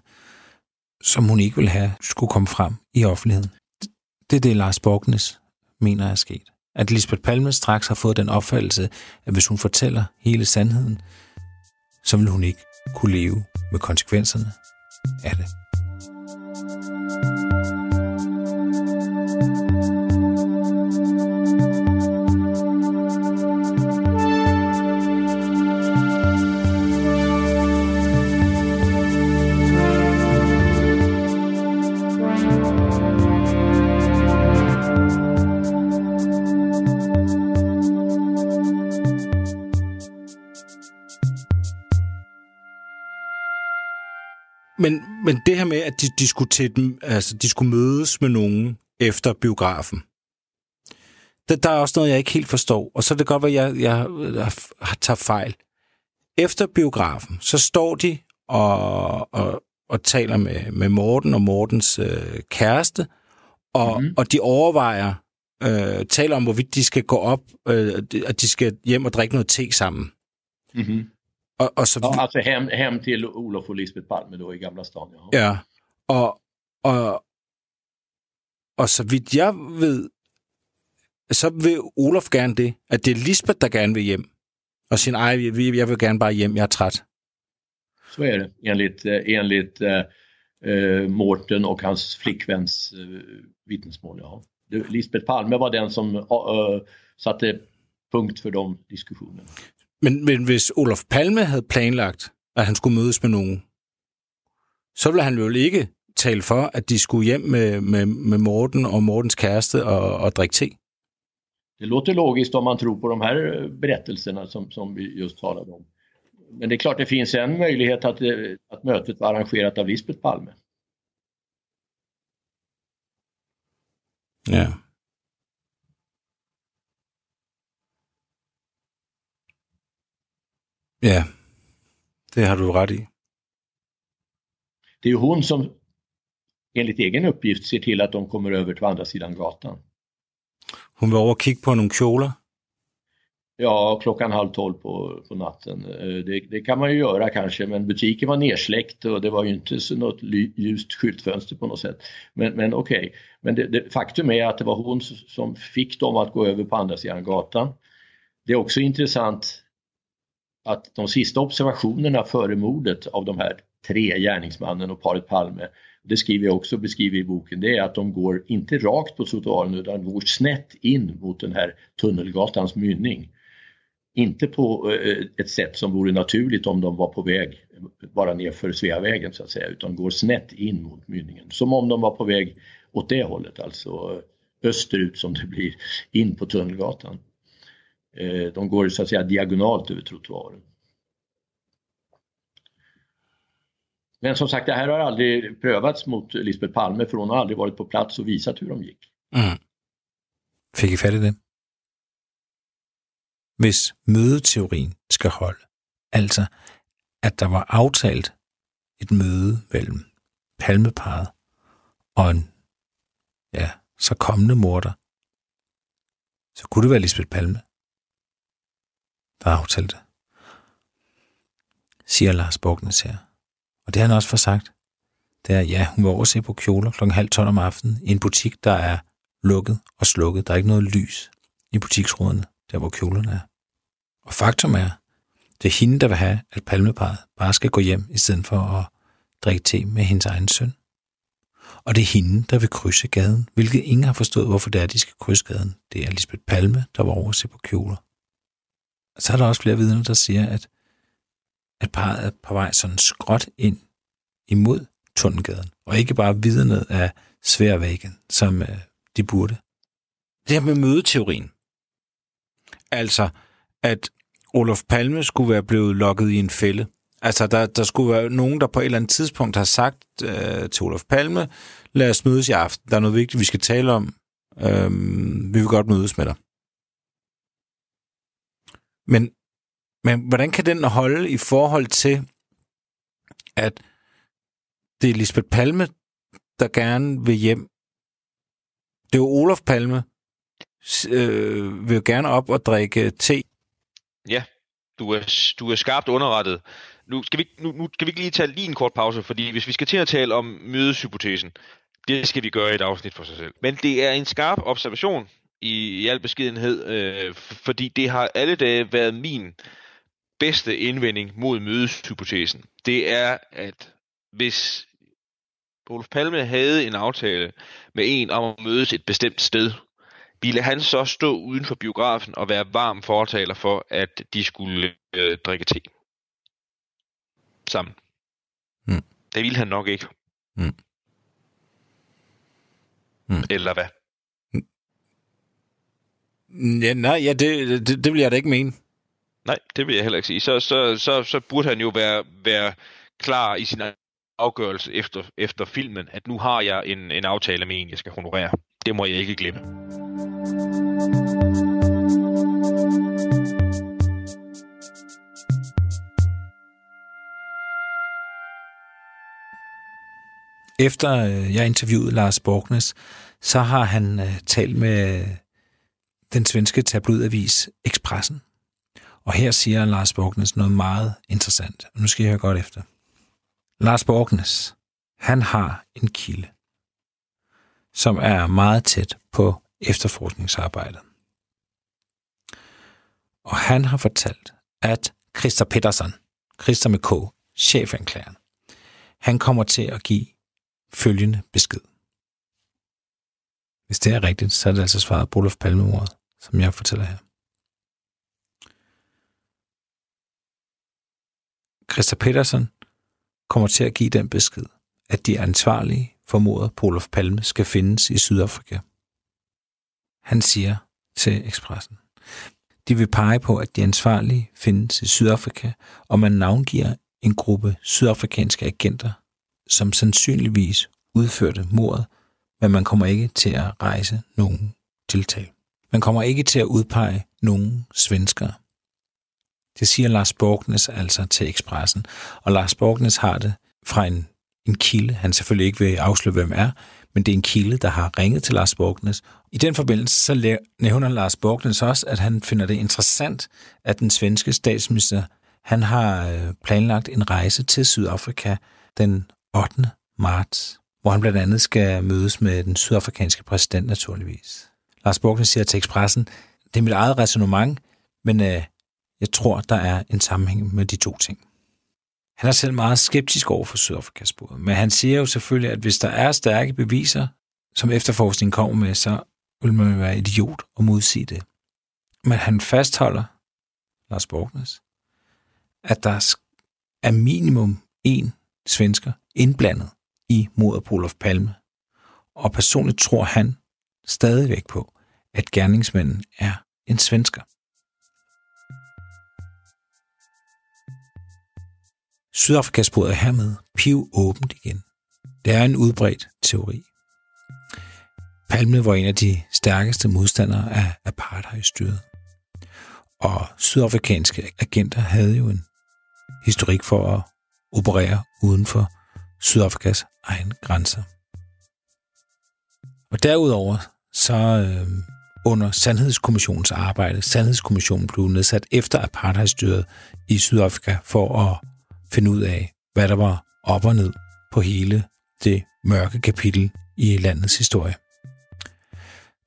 som hun ikke ville have skulle komme frem i offentligheden. Det er det, Lars Borgnes mener er sket. At Lisbeth Palme straks har fået den opfattelse, at hvis hun fortæller hele sandheden, så vil hun ikke kunne leve med konsekvenserne af det. De, de, skulle til, dem- altså, de skulle mødes med nogen efter biografen, der, der er også noget, jeg ikke helt forstår. Og så er det godt, at jeg, jeg, jeg har taget fejl. Efter biografen, så står de og, og, og taler med, med Morten og Mortens øh, kæreste, og, mm-hmm. og de overvejer, øh, taler om, hvorvidt de skal gå op, øh, at de skal hjem og drikke noget te sammen. Mhm. Og, og så, Ja, alltså hem, hem till Olof och Lisbeth Palme då i Gamla stan. Jaha. Ja, og, og, og så vidt jeg ved, så vil Olof gerne det, at det er Lisbeth, der gerne vil hjem. Og sin ej, jeg vil gerne bare hjem, jeg er træt. Så är det enligt, eh, enligt eh, eh, Mårten och hans flickväns eh, vittnesmål. Ja. Lisbeth Palme var den som eh, satte punkt för de diskussionerna. Men, men hvis Olof Palme havde planlagt, at han skulle mødes med nogen, så ville han jo ikke tale for, at de skulle hjem med, med, med Morten og Mortens kæreste og, og drikke te. Det låter logiskt om man tror på de här eh, berättelserna som, som vi just talade om. Men det är klart det finns en möjlighet att, eh, att mötet var arrangerat av Lisbeth Palme. Ja. Ja, det har du ret i. Det är ju hon som enligt egen uppgift ser till att de kommer över till andra sidan gatan. Hun vil over og kigge på nogle kjoler. Ja, klockan halv tolv på, på natten. Eh, Det, det kan man ju göra kanske, men butiken var nersläckt och det var ju inte så något ljust skyltfönster på något sätt. Men, men okej, men det, det, faktum är att det var hon som fick dem att gå över på andra sidan gatan. Det är också intressant att de sista observationerna före mordet av de här tre gärningsmannen och paret Palme, det skriver jag också beskriver i boken, det är att de går inte rakt på trottoaren utan går snett in mot den här tunnelgatans mynning. Inte på eh, ett sätt som vore naturligt om de var på väg bara nerför Sveavägen så att säga, utan går snett in mot mynningen. Som om de var på väg åt det hållet, alltså österut som det blir, in på Tunnelgatan. Eh, De går så att säga diagonalt över trottoaren. Men som sagt, det här har aldrig prövats mot Lisbeth Palme för hon har aldrig varit på plats och visat hur de gick. Mm. Fik I fat i det? Hvis mødeteorien skal holde, altså at der var aftalt et møde mellem palmeparet og en, ja, så kommende morder, så kunne det være Lisbeth Palme, der aftalte det. Siger Lars Borgnes her. Og det har han også forsagt. Det er, ja, hun var over se på kjoler klokken halv tolv om aftenen i en butik, der er lukket og slukket. Der er ikke noget lys i butiksruderne, der hvor kjolerne er. Og faktum er, det er hende, der vil have, at palmeparet bare skal gå hjem, i stedet for at drikke te med hendes egen søn. Og det er hende, der vil krydse gaden, hvilket ingen har forstået, hvorfor det er, de skal krydse gaden. Det er Lisbeth Palme, der var over at se på kjoler. Og så er der også flere vidner, der siger, at, at parret er på vej sådan skråt ind imod Tundengaden, og ikke bare videre ned af Sværvæggen, som øh, de burde. Det her med mødeteorien. Altså, at Olof Palme skulle være blevet lokket i en fælde. Altså, der, der skulle være nogen, der på et eller andet tidspunkt har sagt øh, til Olof Palme, lad os mødes i aften. Der er noget vigtigt, vi skal tale om. Øh, vi vil godt mødes med dig. Men, men hvordan kan den holde i forhold til, at det er Lisbeth Palme, der gerne vil hjem? Det er jo Olof Palme, øh, vil jo gerne op og drikke te. Ja, du er, du er skarpt underrettet. Nu skal, vi, nu, nu skal vi ikke lige tage lige en kort pause, fordi hvis vi skal til at tale om mødeshypotesen, det skal vi gøre i et afsnit for sig selv. Men det er en skarp observation i, i al beskedenhed, øh, fordi det har alle dage været min bedste indvending mod mødeshypotesen. Det er, at hvis Olof Palme havde en aftale med en om at mødes et bestemt sted, ville han så stå uden for biografen og være varm fortaler for, at de skulle øh, drikke te sammen? Mm. Det ville han nok ikke. Mm. Mm. Eller hvad? Ja, nej, ja, det, det, det vil jeg da ikke mene. Nej, det vil jeg heller ikke sige. Så, så, så, så burde han jo være, være klar i sin afgørelse efter, efter filmen, at nu har jeg en, en aftale med en, jeg skal honorere. Det må jeg ikke glemme. Efter øh, jeg interviewede Lars Borgnes, så har han øh, talt med den svenske tabloidavis Expressen. Og her siger Lars Borgnes noget meget interessant. Nu skal jeg høre godt efter. Lars Borgnes, han har en kilde, som er meget tæt på efterforskningsarbejdet. Og han har fortalt, at Christer Petersen, Christer med K, chefanklageren, han kommer til at give følgende besked. Hvis det er rigtigt, så er det altså svaret på Olof palme som jeg fortæller her. Christa Petersen kommer til at give den besked, at de ansvarlige for mordet på Olof Palme skal findes i Sydafrika. Han siger til Expressen, de vil pege på, at de ansvarlige findes i Sydafrika, og man navngiver en gruppe sydafrikanske agenter, som sandsynligvis udførte mordet, men man kommer ikke til at rejse nogen tiltale. Man kommer ikke til at udpege nogen svenskere. Det siger Lars Borgnes altså til Expressen, og Lars Borgnes har det fra en, en kilde, han selvfølgelig ikke vil afsløre, hvem er, men det er en kilde, der har ringet til Lars Borgnes. I den forbindelse så nævner Lars Borgnes også, at han finder det interessant, at den svenske statsminister han har øh, planlagt en rejse til Sydafrika den 8. marts, hvor han blandt andet skal mødes med den sydafrikanske præsident naturligvis. Lars Borgnes siger til Expressen, det er mit eget resonemang, men øh, jeg tror, der er en sammenhæng med de to ting. Han er selv meget skeptisk over for Sydafrikas spor, men han siger jo selvfølgelig, at hvis der er stærke beviser, som efterforskningen kommer med, så vil man være idiot og modsige det. Men han fastholder, Lars Borgnes, at der er minimum en svensker indblandet i mordet på Olof Palme. Og personligt tror han stadigvæk på, at gerningsmanden er en svensker. Sydafrikasporet er hermed piv åbent igen. Det er en udbredt teori. Palme var en af de stærkeste modstandere af apartheidstyret. Og sydafrikanske agenter havde jo en historik for at operere uden for Sydafrikas egen grænser. Og derudover så øh, under Sandhedskommissionens arbejde, Sandhedskommissionen blev nedsat efter apartheidstyret i Sydafrika for at finde ud af, hvad der var op og ned på hele det mørke kapitel i landets historie.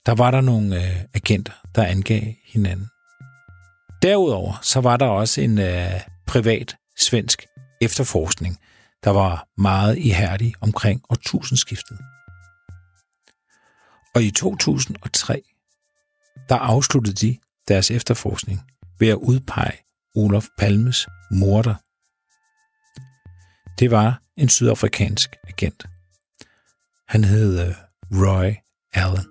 Der var der nogle øh, agenter, der angav hinanden. Derudover så var der også en øh, privat svensk efterforskning, der var meget ihærdig omkring årtusindskiftet. Og i 2003, der afsluttede de deres efterforskning ved at udpege Olof Palmes morder det var en sydafrikansk agent. Han hed øh, Roy Allen.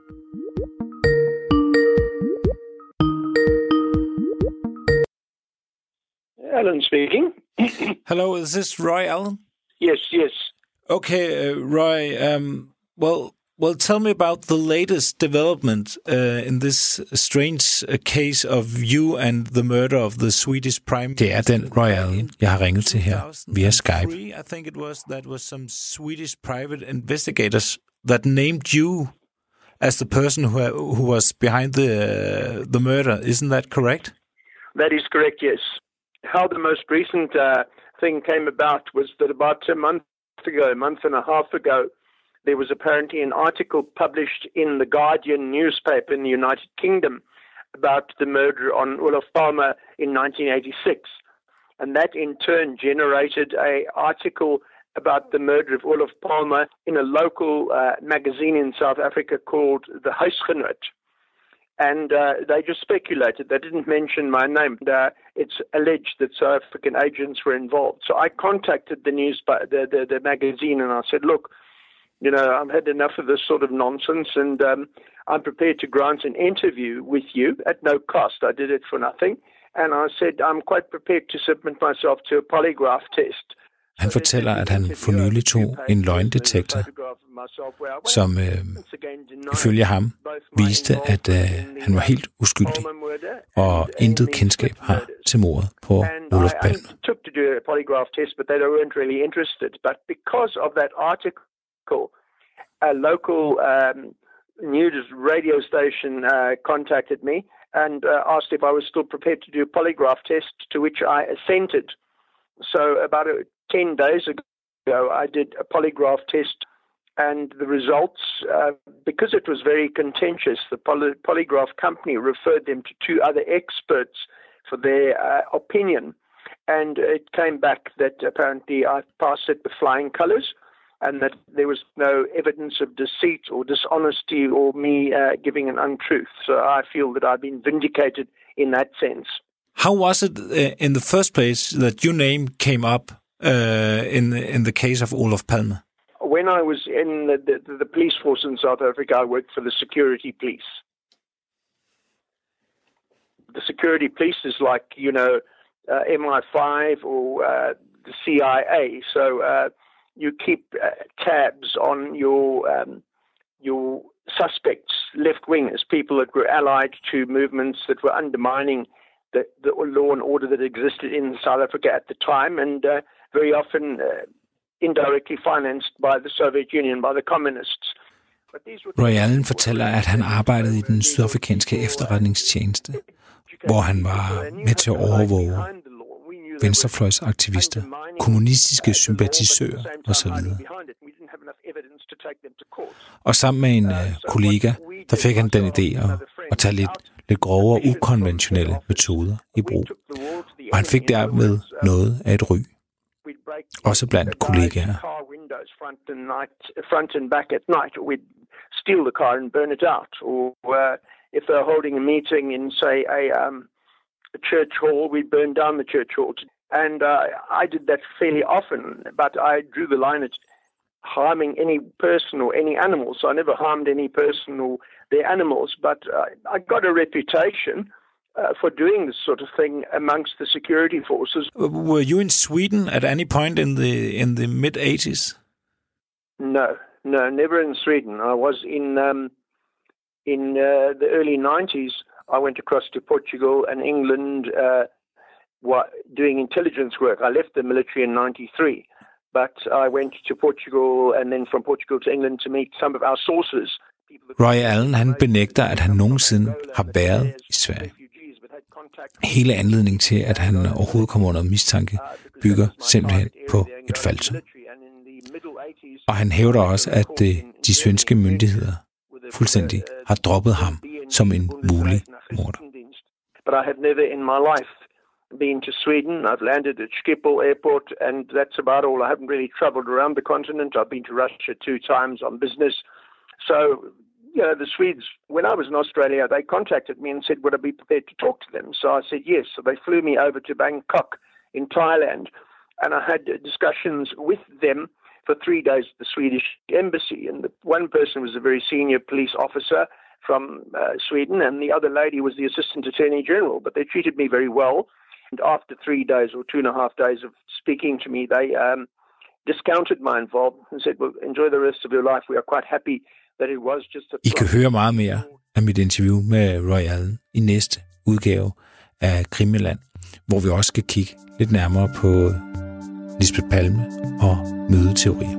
Allen speaking. Hello, is this Roy Allen? Yes, yes. Okay, uh, Roy. Um, well, well, tell me about the latest development uh, in this strange uh, case of you and the murder of the Swedish prime. Det er den Royal, jeg har ringet til her via Skype. I think it was that was some Swedish private investigators that named you as the person who who was behind the uh, the murder. Isn't that correct? That is correct. Yes. How the most recent uh, thing came about was that about a month ago, a month and a half ago there was apparently an article published in the Guardian newspaper in the United Kingdom about the murder on Olaf Palmer in 1986. And that in turn generated a article about the murder of Olaf Palmer in a local uh, magazine in South Africa called The Huisgenoot. And uh, they just speculated. They didn't mention my name. Uh, it's alleged that South African agents were involved. So I contacted the news, the, the, the magazine, and I said, "Look, you know, I've had enough of this sort of nonsense, and um, I'm prepared to grant an interview with you at no cost. I did it for nothing. And I said, I'm quite prepared to submit myself to a polygraph test Han fortæller, at han for nylig tog en løgndetektor, som øh, ifølge ham viste, at øh, han var helt uskyldig og intet kendskab har til mordet på Olof Palme. Article, a local um, news radio station uh, contacted me and uh, asked if I was still prepared to do a polygraph test, to which I assented. So about uh, 10 days ago, I did a polygraph test and the results, uh, because it was very contentious, the poly- polygraph company referred them to two other experts for their uh, opinion. And it came back that apparently I passed it with flying colors and that there was no evidence of deceit or dishonesty or me uh, giving an untruth. So I feel that I've been vindicated in that sense. How was it uh, in the first place that your name came up uh, in in the case of Olaf Palme? When I was in the, the, the police force in South Africa, I worked for the security police. The security police is like, you know, uh, MI5 or uh, the CIA. So uh, you keep uh, tabs on your um, your suspects, left wingers, people that were allied to movements that were undermining the, the law and order that existed in South Africa at the time, and uh, very often uh, indirectly financed by the Soviet Union, by the communists. Roy Allen fortæller, at han arbejdede i den sydafrikanske efterretningstjeneste, hvor han var med til at overvåge venstrefløjsaktivister, kommunistiske sympatisører osv. Og sammen med en øh, kollega, der fik han den idé at, at tage lidt, lidt grovere, ukonventionelle metoder i brug. Og han fik dermed noget af et ry. Også blandt kollegaer. At steal the car and burn it out. Or uh, if they're holding a meeting in, say, a, um, a church hall, we burn down the church hall. And uh, I did that fairly often, but I drew the line at harming any person or any animal. So I never harmed any person or their animals, but uh, I got a reputation uh, for doing this sort of thing amongst the security forces. Were you in Sweden at any point in the in the mid 80s? No, no, never in Sweden. I was in um, in uh, the early 90s. I went across to Portugal and England uh, doing intelligence work. I left the military in 93, but I went to Portugal and then from Portugal to England to meet some of our sources. Roy Allen han benægter, at han nogensinde har været i Sverige. Hele anledningen til, at han overhovedet kommer under mistanke, bygger simpelthen på et falsk. Og han hævder også, at de svenske myndigheder fuldstændig har droppet ham som en mulig morder. But I have never in my life been to Sweden. I've landed at Schiphol Airport, and that's about all. I haven't really traveled around the continent. I've been to Russia two times on business. So, you know, the Swedes, when I was in Australia, they contacted me and said, would I be prepared to talk to them? So I said yes. So they flew me over to Bangkok in Thailand, and I had discussions with them for three days at the Swedish embassy. And the one person was a very senior police officer from uh, Sweden, and the other lady was the assistant attorney general. But they treated me very well. And after three days or two and a half days of speaking to me, they um, discounted my involvement and said, "Well, enjoy the rest of your life. We are quite happy that it was just a." I kan høre meget mere af mit interview med Roy Allen i næste udgave af Krimiland, hvor vi også skal kigge lidt nærmere på Lisbeth Palme og mødeteorier.